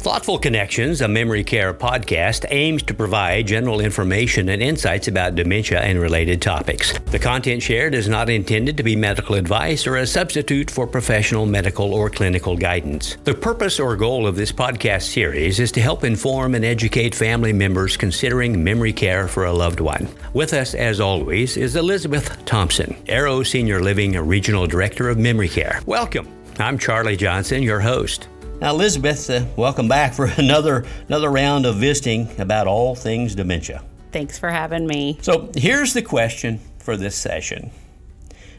Thoughtful Connections, a memory care podcast, aims to provide general information and insights about dementia and related topics. The content shared is not intended to be medical advice or a substitute for professional medical or clinical guidance. The purpose or goal of this podcast series is to help inform and educate family members considering memory care for a loved one. With us, as always, is Elizabeth Thompson, Arrow Senior Living Regional Director of Memory Care. Welcome. I'm Charlie Johnson, your host. Now, Elizabeth, uh, welcome back for another another round of visiting about all things dementia. Thanks for having me. So, here's the question for this session.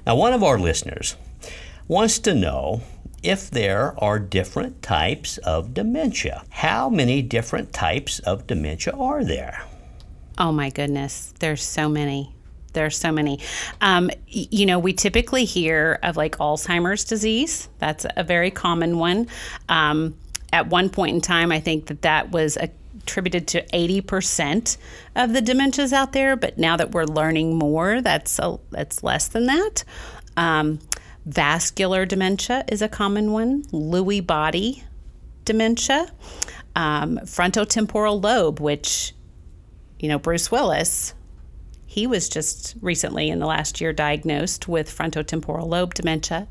Now, one of our listeners wants to know if there are different types of dementia. How many different types of dementia are there? Oh my goodness, there's so many. There's so many. Um, you know, we typically hear of like Alzheimer's disease. That's a very common one. Um, at one point in time, I think that that was attributed to 80% of the dementias out there. But now that we're learning more, that's a, that's less than that. Um, vascular dementia is a common one. Lewy body dementia, um, frontotemporal lobe, which you know Bruce Willis he was just recently in the last year diagnosed with frontotemporal lobe dementia.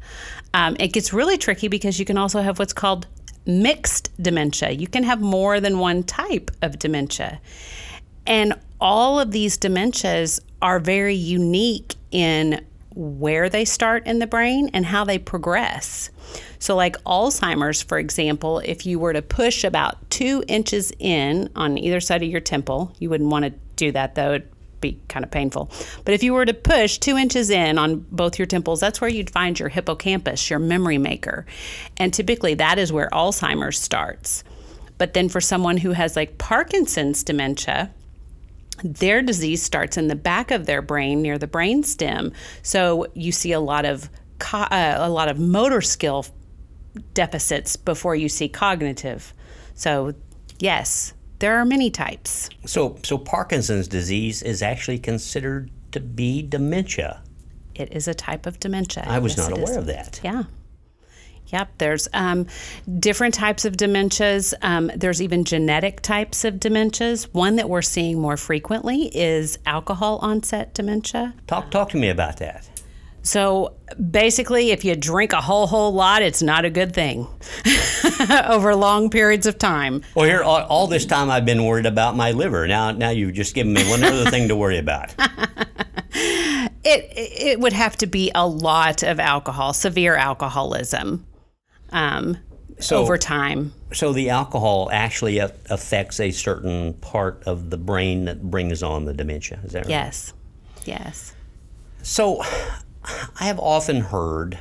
Um, it gets really tricky because you can also have what's called mixed dementia. You can have more than one type of dementia. And all of these dementias are very unique in where they start in the brain and how they progress. So, like Alzheimer's, for example, if you were to push about two inches in on either side of your temple, you wouldn't want to do that though be kind of painful. But if you were to push two inches in on both your temples, that's where you'd find your hippocampus, your memory maker. And typically that is where Alzheimer's starts. But then for someone who has like Parkinson's dementia, their disease starts in the back of their brain near the brain stem. So you see a lot of co- uh, a lot of motor skill deficits before you see cognitive. So yes, there are many types. So, so Parkinson's disease is actually considered to be dementia. It is a type of dementia. I was yes, not aware is. of that. Yeah. Yep, there's um, different types of dementias. Um, there's even genetic types of dementias. One that we're seeing more frequently is alcohol onset dementia. Talk, talk to me about that. So basically, if you drink a whole whole lot, it's not a good thing over long periods of time. Well, here all, all, this time I've been worried about my liver. Now, now you've just given me one other thing to worry about. it it would have to be a lot of alcohol, severe alcoholism, um, so, over time. So the alcohol actually affects a certain part of the brain that brings on the dementia. Is that right? Yes. Yes. So I have often heard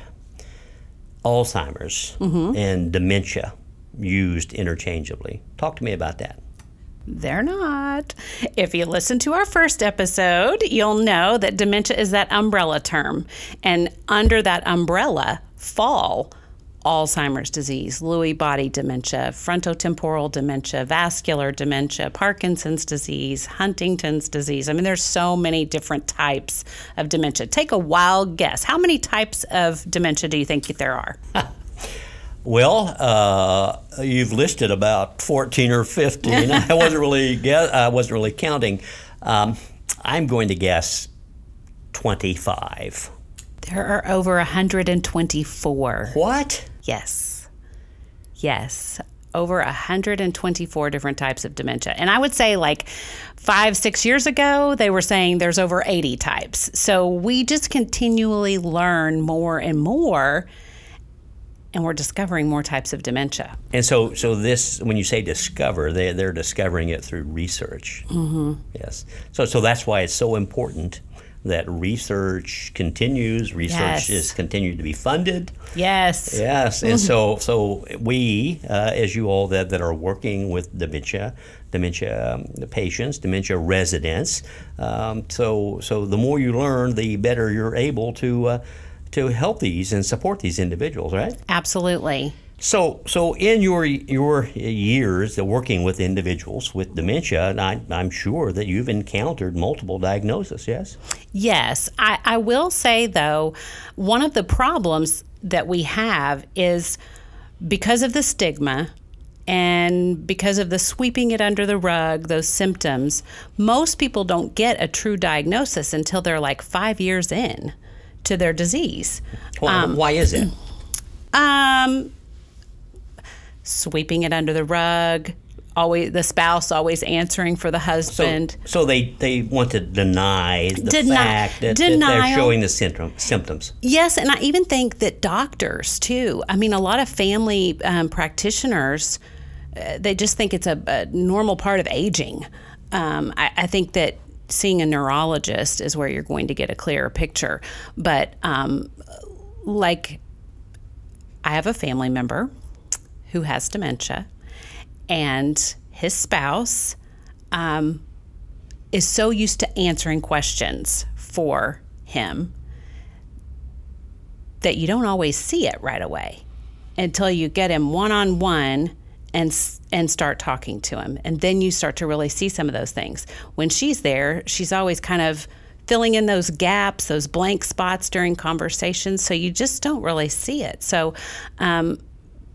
Alzheimer's mm-hmm. and dementia used interchangeably. Talk to me about that. They're not. If you listen to our first episode, you'll know that dementia is that umbrella term. And under that umbrella fall Alzheimer's disease, Lewy body dementia, frontotemporal dementia, vascular dementia, Parkinson's disease, Huntington's disease. I mean, there's so many different types of dementia. Take a wild guess. How many types of dementia do you think there are? Well, uh, you've listed about 14 or 15. I wasn't really guess, I wasn't really counting. Um, I'm going to guess 25. There are over 124. What? Yes. Yes. Over 124 different types of dementia. And I would say, like five, six years ago, they were saying there's over 80 types. So we just continually learn more and more and we're discovering more types of dementia. And so, so this, when you say discover, they, they're discovering it through research. Mm-hmm. Yes. So, so that's why it's so important that research continues. Research yes. is continued to be funded. Yes. Yes. And so, so we, uh, as you all that, that are working with dementia, dementia um, patients, dementia residents, um, so so the more you learn, the better you're able to uh, to help these and support these individuals. Right. Absolutely. So, so in your your years of working with individuals with dementia, I, am sure that you've encountered multiple diagnoses. Yes. Yes, I, I will say though, one of the problems that we have is because of the stigma and because of the sweeping it under the rug, those symptoms, most people don't get a true diagnosis until they're like five years in to their disease. Why, um, why is it? Um, sweeping it under the rug, always the spouse always answering for the husband. So, so they, they want to deny the Deni- fact that, that, they're showing the symptom, symptoms. Yes, and I even think that doctors too. I mean, a lot of family um, practitioners, uh, they just think it's a, a, normal part of aging. Um, I, I, think that seeing a neurologist is where you're going to get a clearer picture. But um, like, I have a family member who has dementia and his spouse um, is so used to answering questions for him that you don't always see it right away until you get him one on one and and start talking to him. And then you start to really see some of those things. When she's there she's always kind of filling in those gaps those blank spots during conversations so you just don't really see it. So um,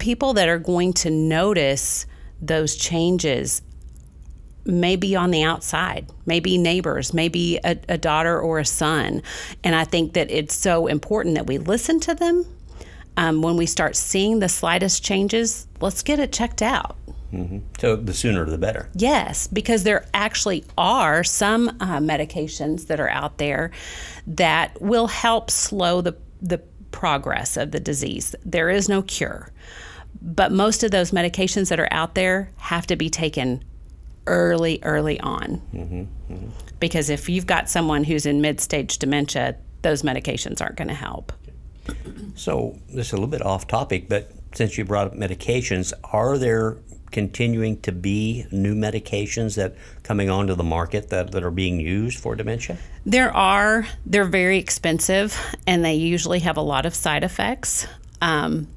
people that are going to notice those changes maybe on the outside, maybe neighbors, maybe a, a, daughter or a son. And I think that it's so important that we listen to them. Um, when we start seeing the slightest changes, let's get it checked out. Mm-hmm. So the sooner the better. Yes, because there actually are some uh, medications that are out there that will help slow the the progress of the disease. There is no cure. But most of those medications that are out there have to be taken early, early on. Mm-hmm, mm-hmm. Because if you've got someone who's in mid stage dementia, those medications aren't going to help. So, this is a little bit off topic, but since you brought up medications, are there continuing to be new medications that coming onto the market that, that are being used for dementia? There are. They're very expensive and they usually have a lot of side effects. Um,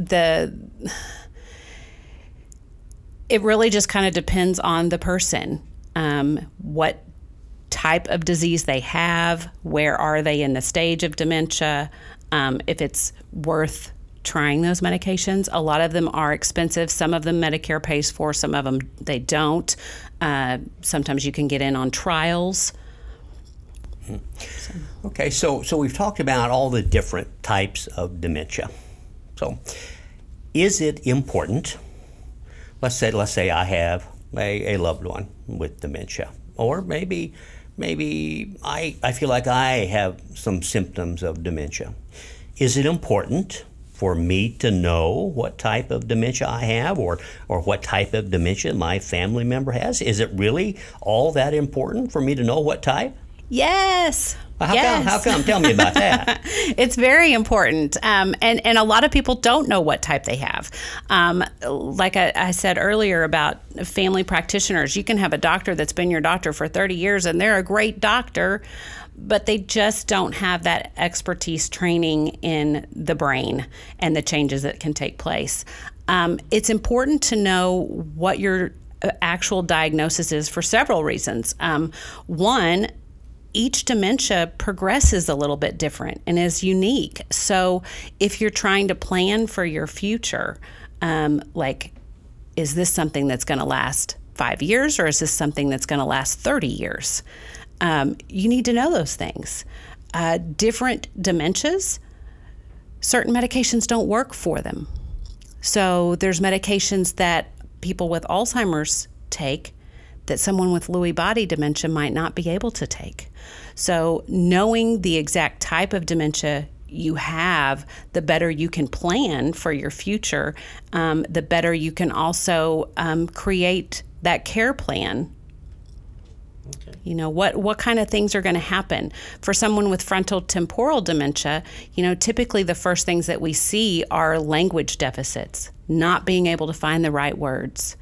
the it really just kind of depends on the person um, what type of disease they have where are they in the stage of dementia um, if it's worth trying those medications. A lot of them are expensive. Some of them medicare pays for some of them they don't. Uh, sometimes you can get in on trials. So. okay so so we've talked about all the different types of dementia so, is it important? Let's say, let's say I have a, a loved one with dementia, or maybe, maybe I, I feel like I have some symptoms of dementia. Is it important for me to know what type of dementia I have or, or what type of dementia my family member has? Is it really all that important for me to know what type? Yes. How yes. come? How come? Tell me about that. it's very important, um, and and a lot of people don't know what type they have. Um, like I, I, said earlier about family practitioners, you can have a doctor that's been your doctor for 30 years, and they're a great doctor, but they just don't have that expertise training in the brain and the changes that can take place. Um, it's important to know what your uh, actual diagnosis is for several reasons. Um, one, each dementia progresses a little bit different and is unique. So if you're trying to plan for your future, um, like, is this something that's going to last five years or is this something that's going to last 30 years? Um, you need to know those things. Uh, different dementias, certain medications don't work for them. So there's medications that people with Alzheimer's take that someone with Lewy body dementia might not be able to take. So, knowing the exact type of dementia you have, the better you can plan for your future, um, the better you can also um, create that care plan. Okay. You know what what kind of things are going to happen for someone with frontal temporal dementia? You know, typically the first things that we see are language deficits, not being able to find the right words.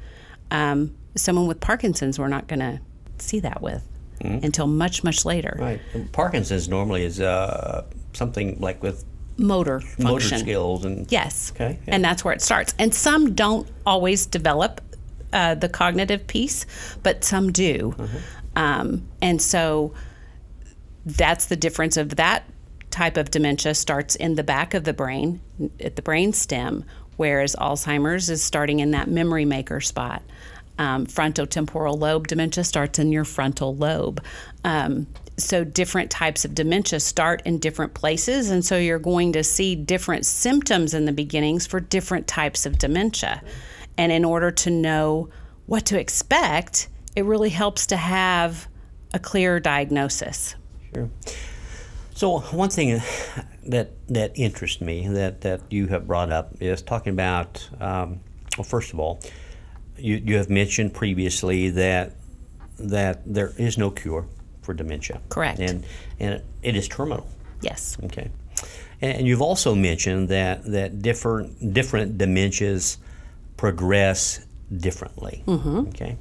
Um, someone with Parkinson's, we're not going to see that with mm-hmm. until much, much later. Right. And Parkinson's normally is uh, something like with motor function. motor skills and yes okay yeah. and that's where it starts and some don't always develop uh, the cognitive piece but some do mm-hmm. um, and so that's the difference of that type of dementia starts in the back of the brain at the brain stem whereas Alzheimer's is starting in that memory maker spot. Um, frontotemporal lobe dementia starts in your frontal lobe. Um, so different types of dementia start in different places and so you're going to see different symptoms in the beginnings for different types of dementia. And in order to know what to expect it really helps to have a clear diagnosis. Sure. So one thing that that interests me that that you have brought up is talking about um, well first of all you, you have mentioned previously that that there is no cure for dementia. Correct. And and it is terminal. Yes. Okay. And you've also mentioned that that different different dementias progress differently. Mm-hmm. Okay.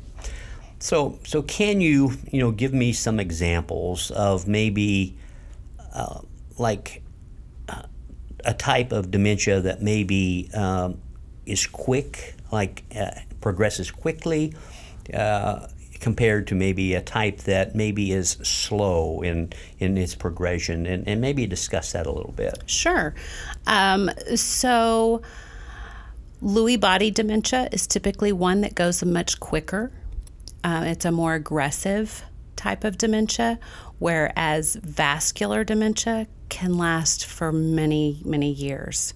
So so can you you know give me some examples of maybe uh, like uh, a type of dementia that maybe um, is quick, like uh, progresses quickly, uh, compared to maybe a type that maybe is slow in in its progression, and, and maybe discuss that a little bit. Sure. Um, so, Lewy body dementia is typically one that goes much quicker. Uh, it's a more aggressive type of dementia, whereas vascular dementia can last for many, many years.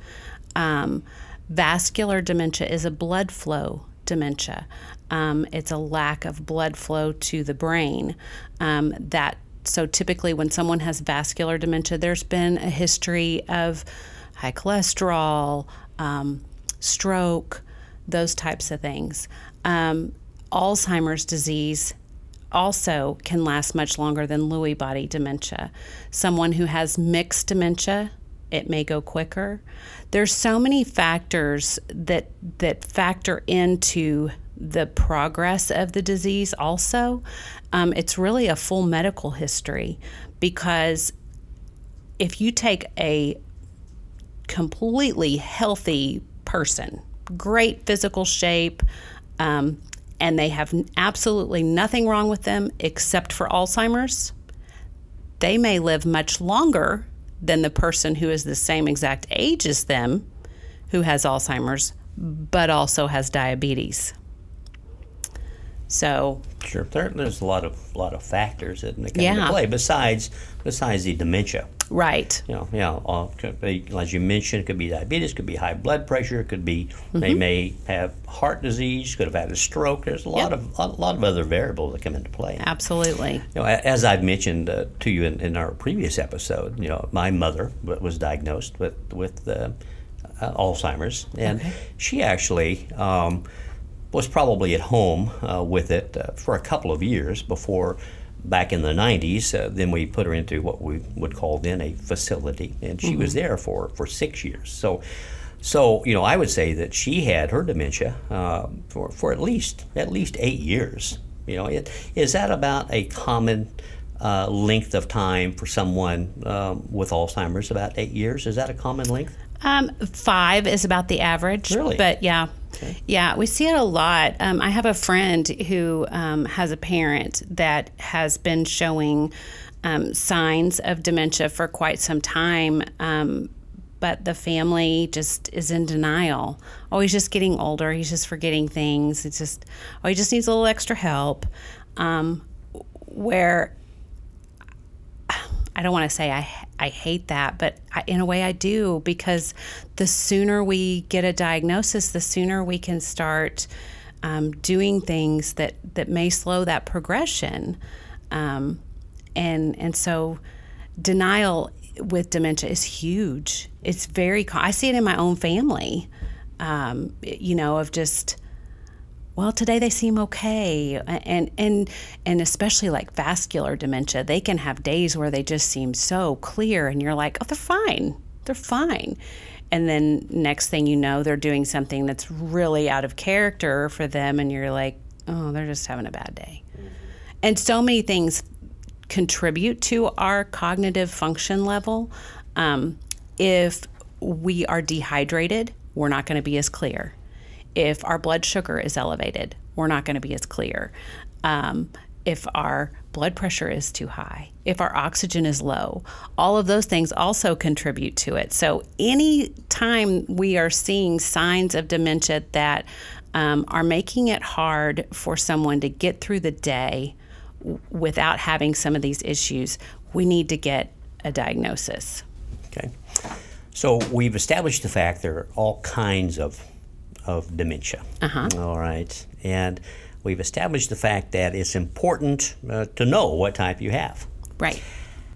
Um, vascular dementia is a blood flow dementia. Um, it's a lack of blood flow to the brain. Um, that so typically when someone has vascular dementia, there's been a history of high cholesterol, um, stroke, those types of things. Um, Alzheimer's disease also can last much longer than Lewy body dementia. Someone who has mixed dementia, it may go quicker. There's so many factors that that factor into the progress of the disease also. Um, it's really a full medical history because if you take a completely healthy person, great physical shape, um, and they have absolutely nothing wrong with them except for Alzheimer's, they may live much longer than the person who is the same exact age as them who has Alzheimer's but also has diabetes. So sure, there, there's a lot of lot of factors that come Yeah. into play besides besides the dementia. right, You know, you know, all, be, as you mentioned, it could be diabetes, could be high blood pressure, it could be they may have heart disease, could have had a stroke. There's a lot Yep. of a lot of other variables that come into play. absolutely. You know, as I've mentioned uh, to you in, in our previous episode, you know, my mother was diagnosed with with uh, uh, Alzheimer's, and Okay. she actually um, was probably at home uh, with it uh, for a couple of years before. Back in the 90s, uh, then we put her into what we would call then a facility, and she was there for, for six years. So, so you know, I would say that she had her dementia uh, for, for at least at least eight years. You know, it, is that about a common uh, length of time for someone um, with Alzheimer's? About eight years? Is that a common length? Um, five is about the average. Really? But yeah. Yeah, we see it a lot. Um, I have a friend who um, has a parent that has been showing um, signs of dementia for quite some time, um, but the family just is in denial. Oh, he's just getting older. He's just forgetting things. It's just, oh, he just needs a little extra help. Um, where I don't want to say I I hate that, but I, in a way I do because the sooner we get a diagnosis, the sooner we can start um, doing things that that may slow that progression, um, and and so denial with dementia is huge. It's very I see it in my own family, um, you know, of just well today they seem okay. And and and especially like vascular dementia they can have days where they just seem so clear and you're like oh they're fine. They're fine. And then next thing you know they're doing something that's really out of character for them and you're like oh they're just having a bad day. And so many things contribute to our cognitive function level. Um, if we are dehydrated we're not going to be as clear if our blood sugar is elevated, we're not going to be as clear. Um, if our blood pressure is too high, if our oxygen is low, all of those things also contribute to it. So, any time we are seeing signs of dementia that um, are making it hard for someone to get through the day w- without having some of these issues, we need to get a diagnosis. Okay. So we've established the fact there are all kinds of of dementia. Uh-huh. All right. And we've established the fact that it's important uh, to know what type you have. Right.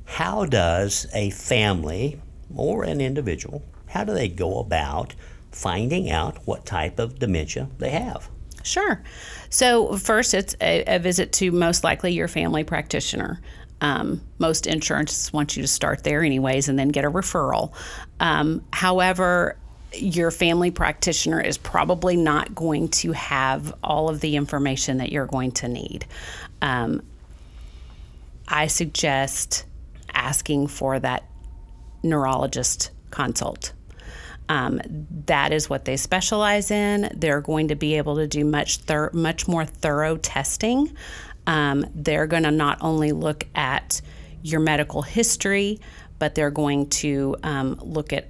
How does a family or an individual, how do they go about finding out what type of dementia they have? Sure. So, first, it's a, a visit to most likely your family practitioner. Um, most insurances want you to start there, anyways, and then get a referral. Um, however, your family practitioner is probably not going to have all of the information that you're going to need. Um, I suggest asking for that neurologist consult. Um, that is what they specialize in. They're going to be able to do much thir- much more thorough testing. Um, they're going to not only look at your medical history, but they're going to um, look at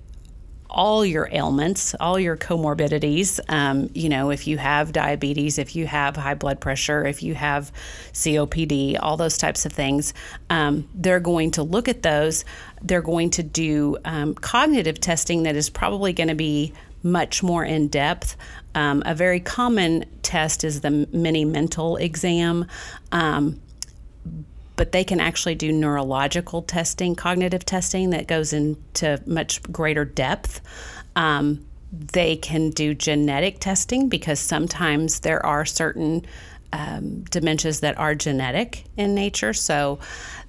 all your ailments, all your comorbidities. Um, you know, if you have diabetes, if you have high blood pressure, if you have COPD, all those types of things, um, they're going to look at those. They're going to do um, cognitive testing that is probably going to be much more in depth. Um, a very common test is the mini mental exam um, but they can actually do neurological testing, cognitive testing that goes into much greater depth. Um, they can do genetic testing because sometimes there are certain um, dementias that are genetic in nature. So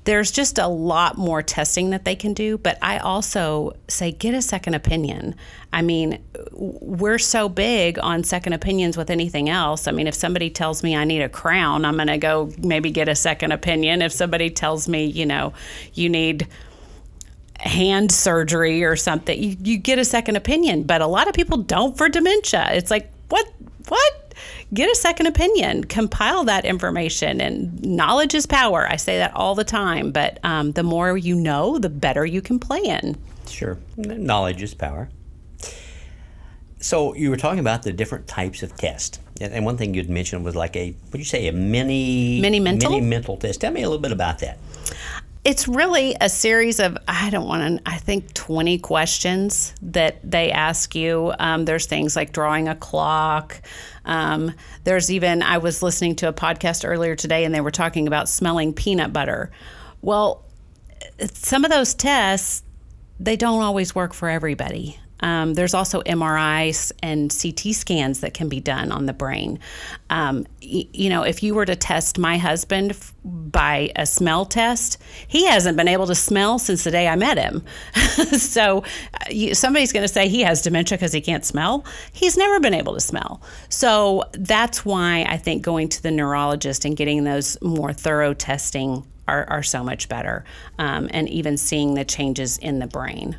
there's just a lot more testing that they can do. But I also say get a second opinion. I mean, we're so big on second opinions with anything else. I mean, if somebody tells me I need a crown, I'm going to go maybe get a second opinion. If somebody tells me, you know, you need hand surgery or something, you, you get a second opinion. But a lot of people don't for dementia. It's like, what? What? Get a second opinion, compile that information, and knowledge is power. I say that all the time, but um, the more you know, the better you can plan. Sure. Knowledge is power. So you were talking about the different types of tests. And one thing you'd mentioned was like a, what you say, a mini mini mental mini mental test. Tell me a little bit about that. It's really a series of I don't want to I think twenty questions that they ask you. Um, there's things like drawing a clock. Um, there's even I was listening to a podcast earlier today, and they were talking about smelling peanut butter. Well, some of those tests they don't always work for everybody. Um, there's also MRIs and CT scans that can be done on the brain. Um, y- you know, if you were to test my husband f- by a smell test, he hasn't been able to smell since the day I met him. so uh, you, somebody's going to say he has dementia because he can't smell. He's never been able to smell. So that's why I think going to the neurologist and getting those more thorough testing are, are so much better, um, and even seeing the changes in the brain.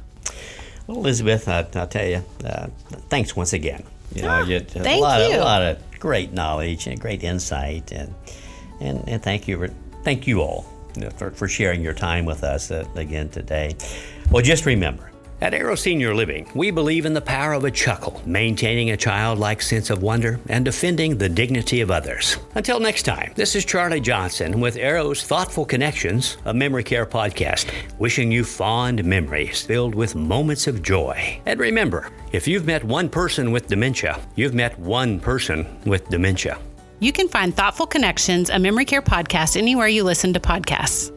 Well, Elizabeth, I, will tell you, uh, thanks once again. You know, you, thank a lot, you. Of, a lot of great knowledge and great insight, and and, and thank you, for, thank you all for, for sharing your time with us uh, again today. Well, just remember, at Arrow Senior Living, we believe in the power of a chuckle, maintaining a childlike sense of wonder, and defending the dignity of others. Until next time, this is Charlie Johnson with Arrow's Thoughtful Connections, a memory care podcast, wishing you fond memories filled with moments of joy. And remember, if you've met one person with dementia, you've met one person with dementia. You can find Thoughtful Connections, a memory care podcast, anywhere you listen to podcasts.